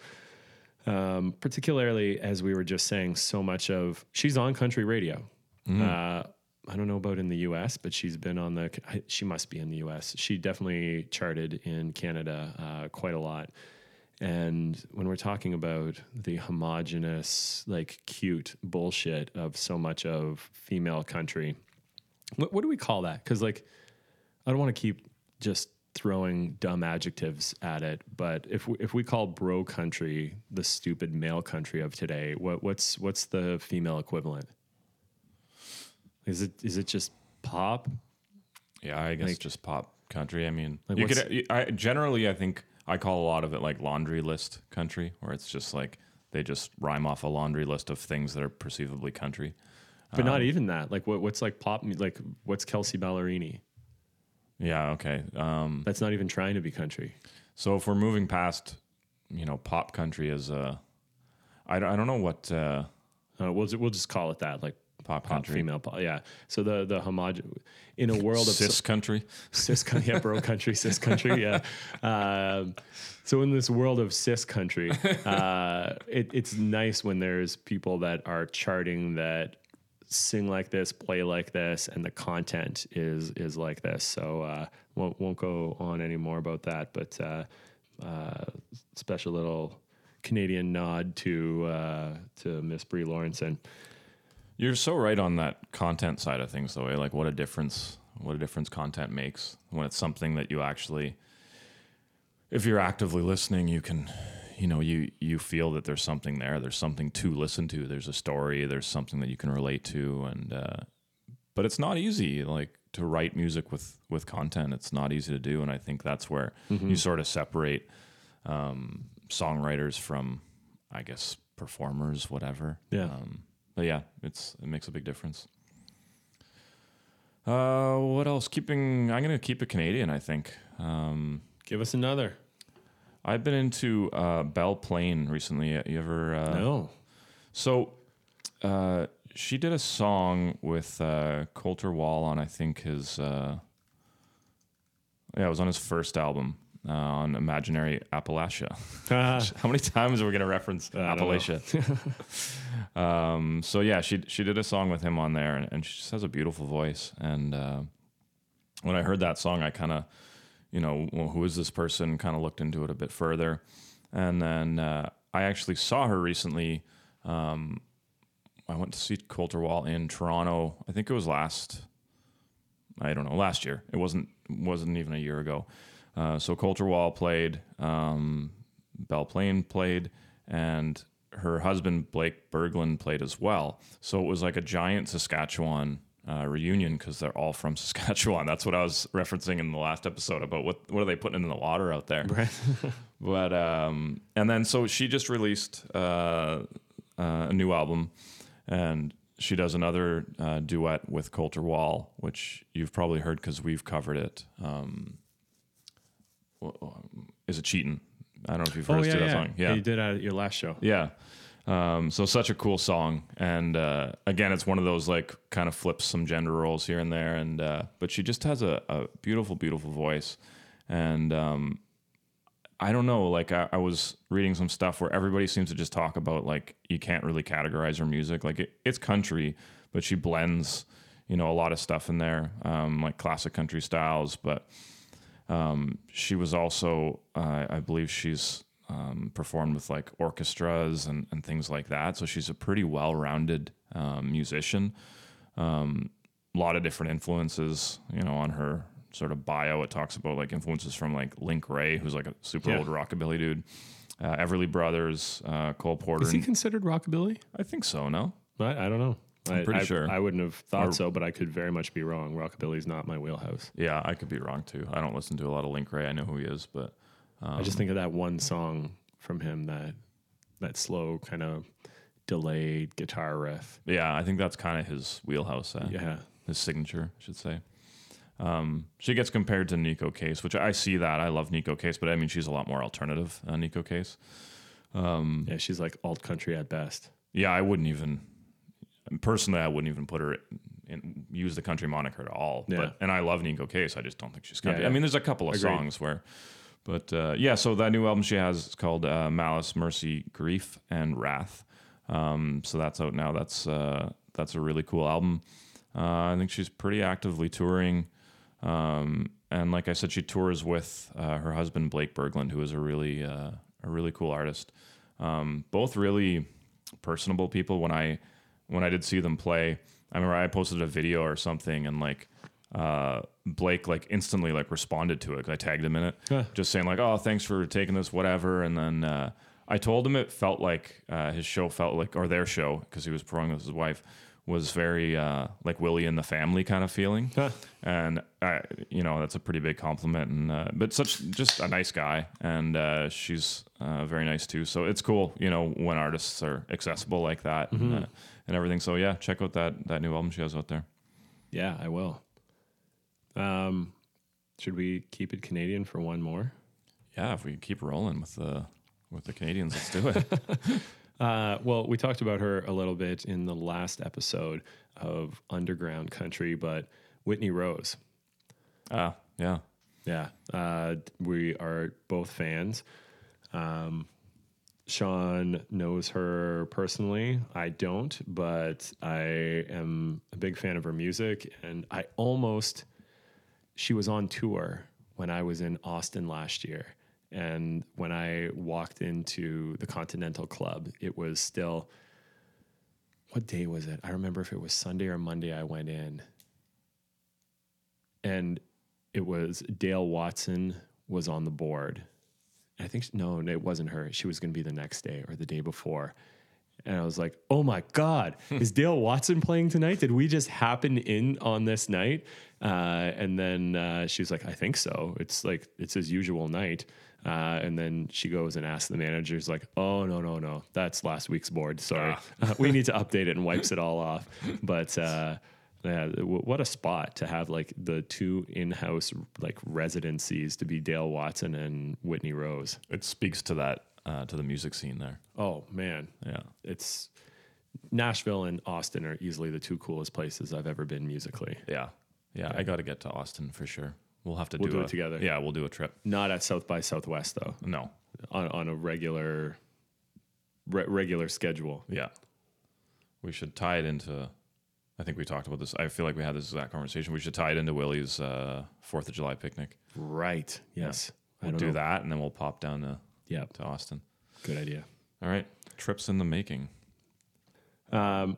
Um, particularly as we were just saying, so much of she's on country radio. Uh, I don't know about in the U.S., but she's been on the. She must be in the U.S. She definitely charted in Canada uh, quite a lot. And when we're talking about the homogenous, like cute bullshit of so much of female country, what, what do we call that? Because like, I don't want to keep just throwing dumb adjectives at it, but if we, if we call bro country the stupid male country of today, what what's what's the female equivalent? Is it is it just pop? Yeah, I guess Like- just pop country. I mean, Like you could. I generally, I think I call a lot of it like laundry list country, where it's just like they just rhyme off a laundry list of things that are perceivably country. But not um, even that. Like what what's like pop? Like what's Kelsea Ballerini? Yeah. Okay. Um, That's not even trying to be country. so if we're moving past, you know, pop country as a, I don't, I don't know what uh, Uh, we'll ju- we'll just call it that. Like pop pop country, female pop. Yeah. So the the homogen in a world of cis country. cis country, yeah, bro country, cis country, yeah. Um, so in this world of cis country, uh, it, it's nice when there's people that are charting that sing like this, play like this, and the content is is like this. So uh, won't won't go on any more about that, but uh, uh, special little Canadian nod to uh, to Miss Brea Lawrenson. You're so right on that content side of things, though. Eh? Like what a difference, what a difference content makes when it's something that you actually, if you're actively listening, you can, you know, you you feel that there's something there. There's something to listen to. There's a story. There's something that you can relate to, and uh, but it's not easy. Like to write music with with content, it's not easy to do, and I think that's where you sort of separate um, songwriters from, I guess, performers, whatever. Yeah. Um, but yeah, it's it makes a big difference. Uh, what else? Keeping, I'm gonna keep it Canadian. I think. Um, Give us another. I've been into uh, Belle Plaine recently. You ever? Uh, no. So, uh, she did a song with uh, Colter Wall on, I think his. Uh, yeah, it was on his first album uh, on Imaginary Appalachia. How many times are we going to reference. Appalachia? um, so yeah, she she did a song with him on there, and, and she just has a beautiful voice. And uh, when I heard that song, I kind of, you know, well, who is this person? Kind of looked into it a bit further, and then uh, I actually saw her recently. Um, I went to see Colter Wall in Toronto. I think it was last. I don't know. Last year, it wasn't wasn't even a year ago. Uh, so Colter Wall played, um, Belle Plaine played, and her husband Blake Berglund played as well. So it was like a giant Saskatchewan uh, reunion because they're all from Saskatchewan. That's what I was referencing in the last episode about what what are they putting in the water out there. Right. But um, and then so she just released uh, uh, a new album, and she does another uh, duet with Colter Wall, which you've probably heard because we've covered it. Um, is it cheating? I don't know if you've heard Oh yeah, that yeah. song. Yeah, You did at your last show. yeah. Um, so such a cool song, and uh, again, it's one of those like kind of flips some gender roles here and there, and uh, but she just has a, a beautiful, beautiful voice, and um, I don't know, like I, I was reading some stuff where everybody seems to just talk about like you can't really categorize her music, like it, it's country, but she blends, you know, a lot of stuff in there, um, like classic country styles, but um, she was also, uh, I believe she's um, performed with like orchestras and, and things like that. So she's a pretty well rounded um, musician. Um, a lot of different influences, you know, on her sort of bio. It talks about like influences from like Link Wray, who's like a super Yeah. old rockabilly dude, uh, Everly Brothers, uh, Cole Porter. Is he considered rockabilly? I think so, no? I, I don't know. I'm pretty I- sure. I wouldn't have thought Or- so, but I could very much be wrong. Rockabilly's not my wheelhouse. Yeah, I could be wrong too. I don't listen to a lot of Link Wray. I know who he is, but I just think of that one song from him that that slow kind of delayed guitar riff. yeah, I think that's kind of his wheelhouse. Uh, Yeah. his signature, I should say. Um, she gets compared to Neko Case, which I see that. I love Neko Case, but I mean, she's a lot more alternative, uh, Neko Case. Yeah, she's like alt country at best. Yeah, I wouldn't even, personally, I wouldn't even put her in, use the country moniker at all. Yeah. But, and I love Neko Case. I just don't think she's country. yeah. I mean, there's a couple of Agreed. songs where, But uh, yeah, so that new album she has is called uh, Malice, Mercy, Grief, and Wrath. Um, so that's out now. That's uh, that's a really cool album. Uh, I think she's pretty actively touring. Um, and like I said, she tours with uh, her husband Blake Berglund, who is a really uh, a really cool artist. Um, both really personable people. When I when I did see them play, I remember I posted a video or something, and like uh, Blake like instantly like responded to it I tagged him in it, Huh. just saying like, "Oh, thanks for taking this, whatever." And then uh, I told him it felt like uh, his show felt like, or their show, because he was performing with his wife, was very uh, like Willie and the Family kind of feeling. Huh. And I, you know, that's a pretty big compliment. And uh, but such just a nice guy, and uh, she's uh, very nice too. So it's cool, you know, when artists are accessible like that and, uh, and everything. So yeah, check out that that new album she has out there. Yeah, I will. Um, should we keep it Canadian for one more? Yeah, if we keep rolling with the with the Canadians, let's do it. Uh, well, we talked about her a little bit in the last episode of Underground Country, but Whitney Rose. Ah, yeah. Yeah, uh, we are both fans. Um, Sean knows her personally. I don't, but I am a big fan of her music. And I almost, she was on tour when I was in Austin last year. And when I walked into the Continental Club, it was still, what day was it? I remember if it was Sunday or Monday I went in. And it was Dale Watson was on the board. I think no, it wasn't her. She was going to be the next day or the day before. And I was like, "Oh my God, is Dale Watson playing tonight? Did we just happen in on this night?" Uh, and then uh, she was like, "I think so. It's like it's his usual night." Uh, and then she goes and asks the managers, like, "Oh no, no, no, that's last week's board. Sorry, uh, we need to update it," and wipes it all off. But uh, yeah, w- what a spot to have like the two in-house like residencies to be Dale Watson and Whitney Rose. It speaks to that uh, to the music scene there. Oh man, Yeah. it's Nashville and Austin are easily the two coolest places I've ever been musically. Yeah. Yeah. I got to get to Austin for sure. We'll have to We'll do, a- it together. Yeah, we'll do a trip. Not at South by Southwest though, No. on on a regular re- regular schedule. Yeah. We should tie it into. I think we talked about this. I feel like we had this exact conversation. We should tie it into Willie's uh, Fourth of July picnic. Right. Yes. We'll do that, and then we'll pop down to, Yeah. to Austin. Good idea. All right, trips in the making. Um,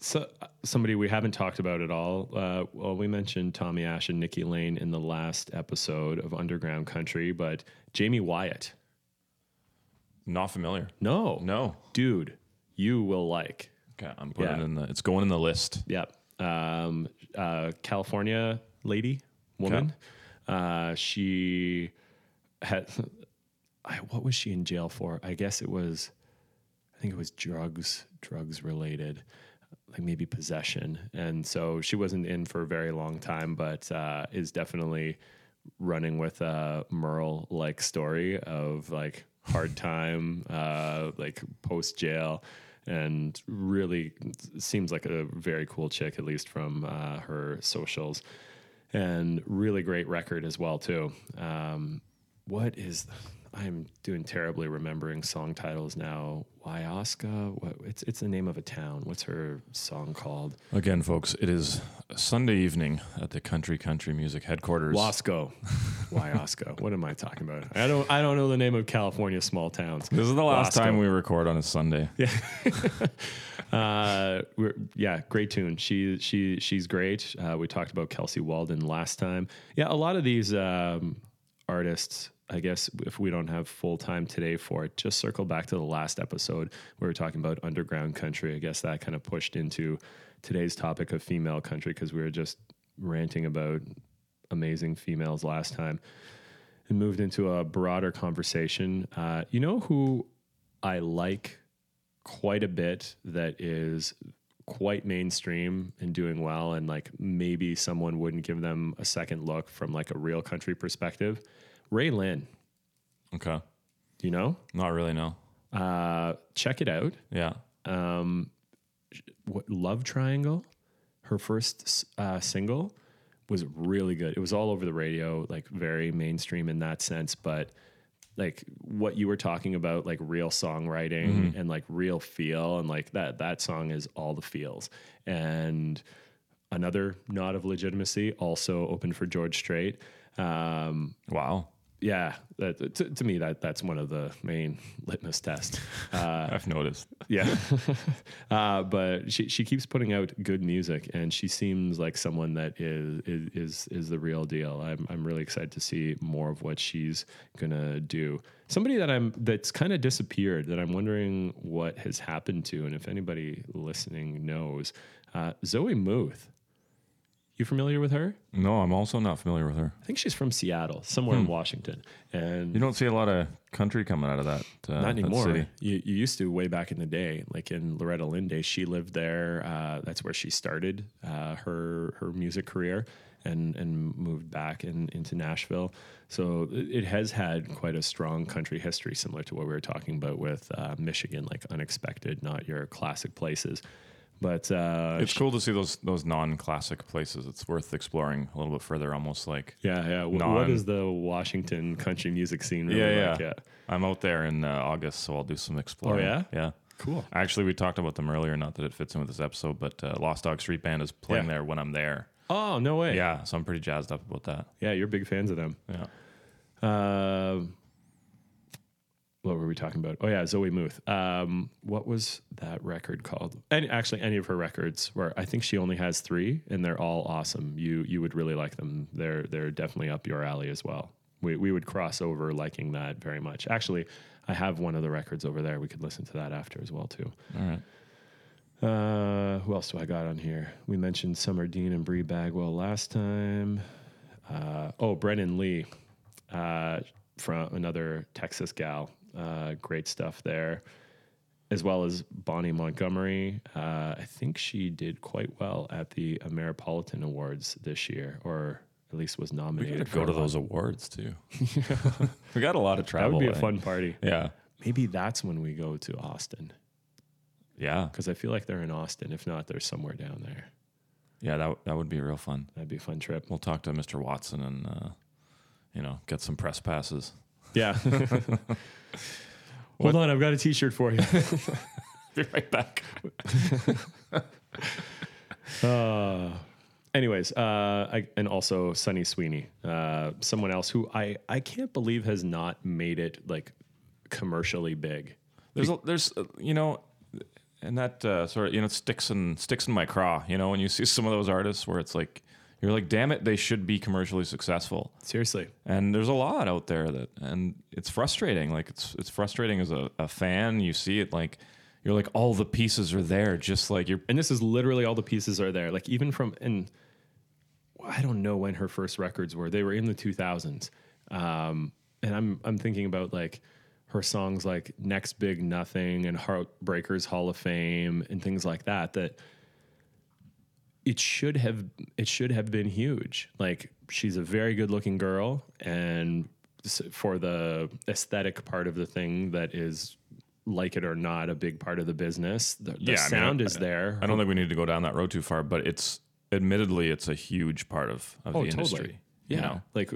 so uh, somebody we haven't talked about at all. Uh, well, we mentioned Tommy Ash and Nikki Lane in the last episode of Underground Country, but Jaime Wyatt. Not familiar. No, No. dude, you will like. Okay, I'm putting Yeah. it in the. It's going in the list. Yep. Um, uh, California lady, woman. Uh, she had, I, what was she in jail for? I guess it was, I think it was drugs, drugs related, like maybe possession. And so she wasn't in for a very long time, but uh, is definitely running with a Merle like story of like hard time, uh, like post jail, and really seems like a very cool chick, at least from uh, her socials, and really great record as well too. Um, what is I'm doing terribly remembering song titles now. Wyaska, what it's it's the name of a town. What's her song called? Again, folks, it is Sunday evening at the Country Country Music headquarters. Wasco. Wyaska. What am I talking about? I don't I don't know the name of California small towns. This is the last Wasco. time we record on a Sunday. Uh, we're, yeah, great tune. She she she's great. Uh, we talked about Kelsey Waldon last time. Yeah, a lot of these um, artists. I guess if we don't have full time today for it, just circle back to the last episode where we were talking about underground country. I guess that kind of pushed into today's topic of female country because we were just ranting about amazing females last time and moved into a broader conversation. Uh, you know who I like quite a bit that is quite mainstream and doing well and like maybe someone wouldn't give them a second look from like a real country perspective RaeLynn Okay. you know Not really, no. uh check it out Yeah. um what love triangle her first uh single was really good. It was all over the radio, like very mainstream in that sense, but like what you were talking about like real songwriting and like real feel and like that that song is all the feels and another nod of legitimacy also opened for george strait um Wow. Yeah that, to, to me that that's one of the main litmus tests uh I've noticed. yeah. Uh but she she keeps putting out good music and she seems like someone that is is is, the real deal. I'm i'm really excited to see more of what she's gonna do. Somebody that i'm that's kind of disappeared that i'm wondering what has happened to and if anybody listening knows uh zoe muth you familiar with her No, I'm also not familiar with her. i think she's from seattle somewhere in washington and You don't see a lot of country coming out of that. Uh, Not that anymore. city. You, you used to way back in the day, like in Loretta days. She lived there. Uh, that's where she started uh, her her music career, and and moved back in, into Nashville. So it it has had quite a strong country history, similar to what we were talking about with uh, Michigan, like unexpected, not your classic places. But uh, It's cool to see those those non-classic places. It's worth exploring a little bit further. Almost like yeah, yeah. Non- what is the Washington country music scene really yeah, like? yeah. I'm out there in uh, August, so I'll do some exploring. Oh, yeah? yeah. Cool. Actually, we talked about them earlier. Not that it fits in with this episode, but uh, Lost Dog Street Band is playing Yeah. there when I'm there. Oh no way. Yeah, so I'm pretty jazzed up about that. yeah. You're big fans of them. Yeah. Um, what were we talking about? Oh yeah, Zoe Muth. Um, what was that record called? And actually, any of her records where I think she only has three, and they're all awesome. You you would really like them. They're they're definitely up your alley as well. We we would cross over liking that very much. Actually, I have one of the records over there. We could listen to that after as well too. All right. Uh, who else do I got on here? We mentioned Summer Dean and Bri Bagwell last time. Uh, oh, Brennen Leigh, uh, from another Texas gal. Uh, great stuff there, as well as Bonnie Montgomery. Uh, I think she did quite well at the Ameripolitan Awards this year, or at least was We nominated. gotta go to those awards too. we got a lot of travel. That would be a eh? fun party. Yeah. Maybe that's when we go to Austin, Yeah. because I feel like they're in Austin. If not, they're somewhere down there. Yeah. That that would be real fun. That'd be a fun trip. We'll talk to Mr. Watson and uh, you know get some press passes. Yeah. Hold on, I've got a T-shirt for you. Be right back. Uh, anyways, uh, I, and also Sunny Sweeney, uh, someone else who I I can't believe has not made it like commercially big. There's a, there's uh, you know, and that uh, sort of you know sticks in sticks in my craw. You know, when you see some of those artists where it's like you're like, damn it, they should be commercially successful. Seriously, And there's a lot out there that, and it's frustrating. Like it's it's frustrating as a, a fan. You see it like you're like all the pieces are there, just like you're. and this is literally all the pieces are there. Like even from and I don't know when her first records were. They were in the 2000s, um, and I'm I'm thinking about like her songs like Next Big Nothing and Heartbreakers Hall of Fame and things like that. That it should have it should have been huge. Like she's a very good looking girl, and for the aesthetic part of the thing that is like it or not a big part of the business. The, the Yeah, I mean, sound I- is there. I don't think we need to go down that road too far, but it's admittedly it's a huge part of, of Oh, the industry. totally. You Yeah, know, like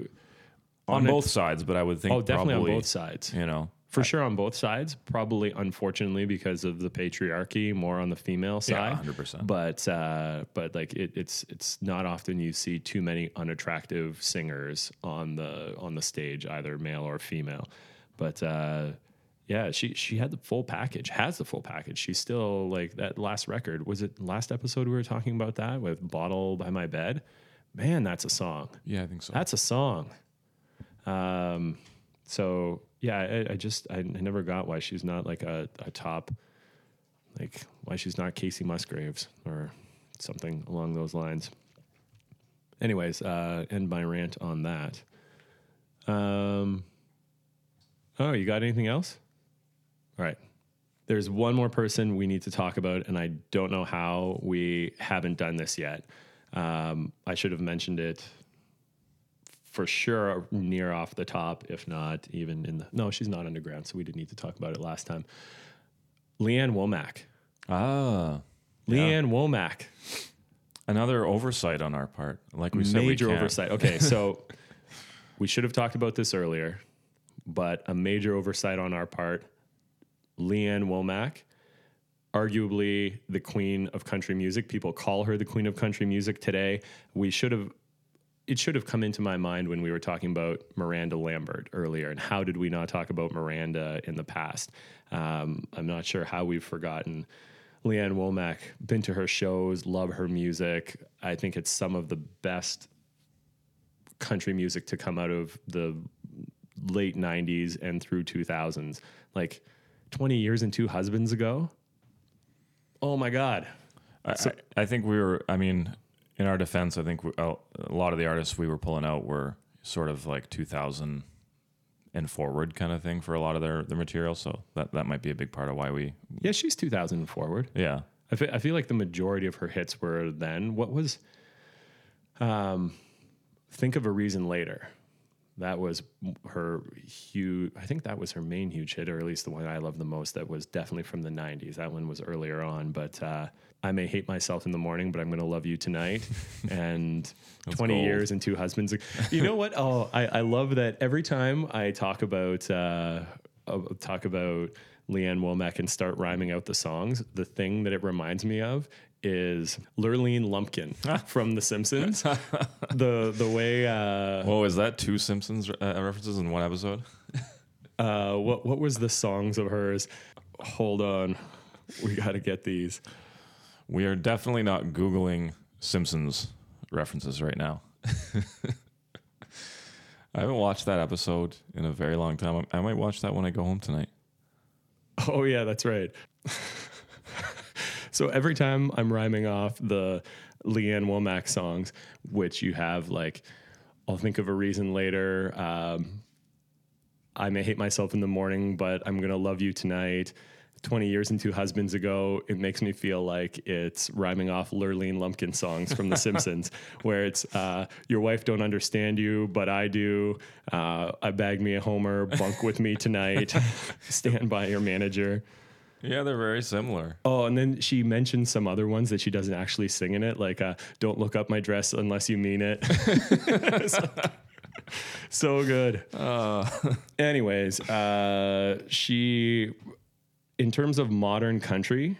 on it- both sides, but I would think Oh, definitely probably, on both sides. You know, For sure on both sides. Probably, unfortunately, because of the patriarchy, more on the female Yeah, side. 100%. But uh, but like it, it's it's not often you see too many unattractive singers on the on the stage, either male or female. But uh, yeah, she she had the full package. Has the full package. She's still like that last record. Was it last episode we were talking about that with "Bottle by My Bed"? Man, that's a song. yeah, I think so. That's a song. Um, so yeah, I, I just I, I never got why she's not like a, a top, like why she's not Kacey Musgraves or something along those lines. Anyways, uh, end my rant on that. Um, oh, you got anything else? All right. There's one more person we need to talk about, and I don't know how we haven't done this yet. Um, I should have mentioned it for sure near off the top, if not even in the. No, she's not underground, so we didn't need to talk about it last time. Lee Ann Womack. ah, Lee Ann Womack. another oversight on our part. Like we said, major oversight. Okay, so we should have talked about this earlier, but a major oversight on our part. Lee Ann Womack, arguably the queen of country music. People call her the queen of country music today. We should have. It should have come into my mind when we were talking about Miranda Lambert earlier, and how did we not talk about Miranda in the past? Um, I'm not sure how we've forgotten Lee Ann Womack. Been to her shows, love her music. I think it's some of the best country music to come out of the late 90s and through 2000s. Like 20 years and two husbands ago. Oh my God. I, I, I think we were. I mean, in our defense, I think we, a a lot of the artists we were pulling out were sort of like 2000 and forward kind of thing for a lot of their their material. So that that might be a big part of why we. Yeah, she's 2000 and forward. Yeah. I feel, I feel like the majority of her hits were then. What was, um, Think of a Reason Later. That was her huge, I think that was her main huge hit, or at least the one I love the most. That was definitely from the 90s. That one was earlier on, but uh, I may hate myself in the morning, but I'm going to love you tonight. and 20 gold. years and two husbands. You know what? Oh, I, I love that every time I talk about, uh, uh, talk about Lee Ann Womack and start rhyming out the songs, the thing that it reminds me of is Lurleen Lumpkin from The Simpsons. the the way uh, Well, is that two Simpsons uh, references in one episode? uh, what what was the songs of hers? Hold on, we got to get these. We are definitely not googling Simpsons references right now. I haven't watched that episode in a very long time. I might watch that when I go home tonight. Oh yeah, that's right. so every time I'm rhyming off the Lee Ann Womack songs, which you have like, I'll think of a reason later. Um, I may hate myself in the morning, but I'm gonna love you tonight. 20 years and two husbands ago, it makes me feel like it's rhyming off Lurleen Lumpkin songs from The Simpsons, where it's uh, your wife don't understand you, but I do. Uh, I bag me a Homer, bunk with me tonight, stand by your manager. Yeah, they're very similar. Oh, and then she mentioned some other ones that she doesn't actually sing in it, like uh, "Don't look up my dress unless you mean it." so, so good. Anyways, uh, she, in terms of modern country,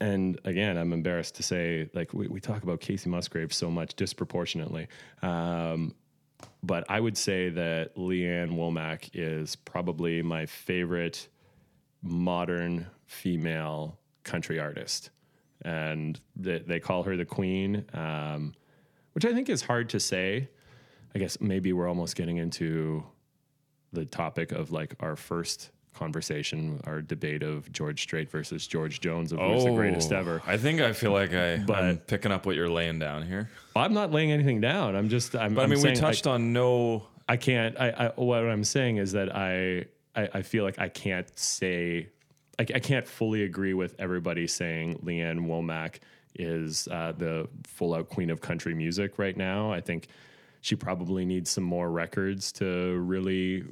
and again, I'm embarrassed to say, like we, we talk about Kacey Musgrave so much disproportionately. Um, but I would say that Lee Ann Womack is probably my favorite modern female country artist. And they, they call her the queen, um, which I think is hard to say. I guess maybe we're almost getting into the topic of like our first conversation, our debate of George Strait versus George Jones of who's the greatest ever. I think I feel like I, I'm But- picking up what you're laying down here. I'm not laying anything down. I'm just. I'm. But I mean, we touched on no. I, I can't. I, I. What I'm saying is that I. I, I feel like I can't say. I, I can't fully agree with everybody saying Lee Ann Womack is uh, the full out queen of country music right now. I think she probably needs some more records to really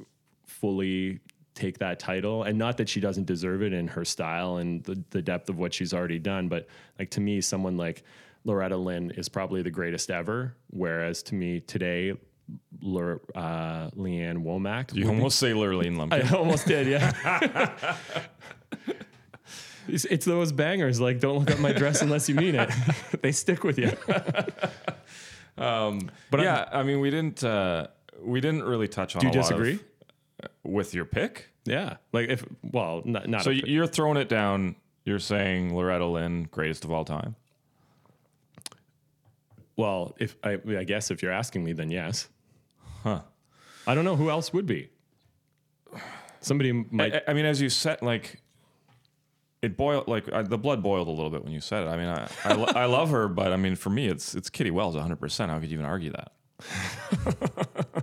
fully take that title and not that she doesn't deserve it in her style and the, the depth of what she's already done but like to me someone like loretta lynn is probably the greatest ever whereas to me today Lor- uh, lee ann womack You almost say Lurleen Lumpkin. I almost did, yeah. it's, it's those bangers like "Don't look up my dress unless you mean it." they stick with you. Um, But I'm- yeah, I mean, we didn't uh, we didn't really touch on. Do you lot of- disagree? With your pick? Yeah, like if well, not not So you- you're throwing it down. You're saying Loretta Lynn, greatest of all time. well, if I, I guess if you're asking me, then yes. Huh. I don't know who else would be. Somebody might. I, I mean, as you said, like it boiled, like uh, the blood boiled a little bit when you said it. I mean, I I, lo- I love her, but I mean, for me, it's it's Kitty Wells, 100. percent How could you even argue that?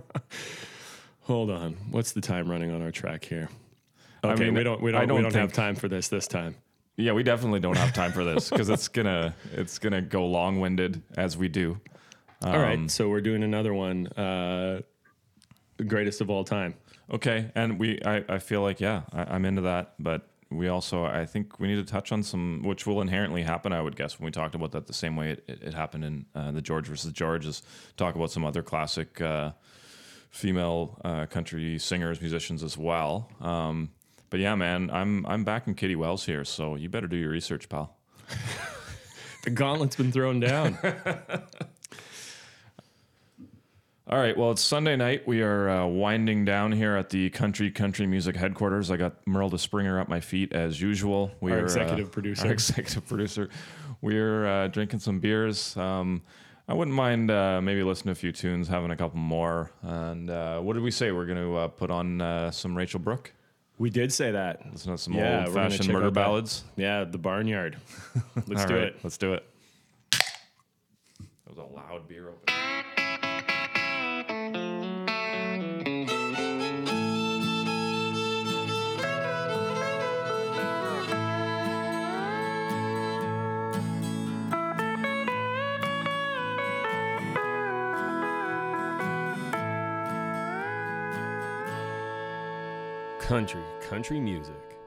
hold on, what's the time running on our track here? Okay, mean, we don't we don't, don't we don't have time for this this time. Yeah, we definitely don't have time for this because it's gonna it's gonna go long winded as we do. All right, so we're doing another one. Uh, greatest of all time. Okay, and we I, I feel like yeah, I, I'm into that, but we also I think we need to touch on some, which will inherently happen. I would guess when we talked about that the same way it, it, it happened in uh, the George versus George is talk about some other classic uh, female uh, country singers, musicians as well. Um, but yeah, man, I'm I'm back in Kitty Wells here, so you better do your research, pal. The gauntlet's been thrown down. All right. Well, it's Sunday night. We are uh, winding down here at the Country Country Music headquarters. I got Merle Springer at my feet as usual. We Our are, executive uh, producer. Our executive producer. We're uh, drinking some beers. Um, I wouldn't mind uh, maybe listening to a few tunes, having a couple more. And uh, what did we say? We're going to uh, put on uh, some Rachel Brooke. we did say that. Listen to some Yeah, old-fashioned murder out that. ballads. Yeah, the barnyard. Let's do right, it. Let's do it. That was a loud beer opener. Country, country music.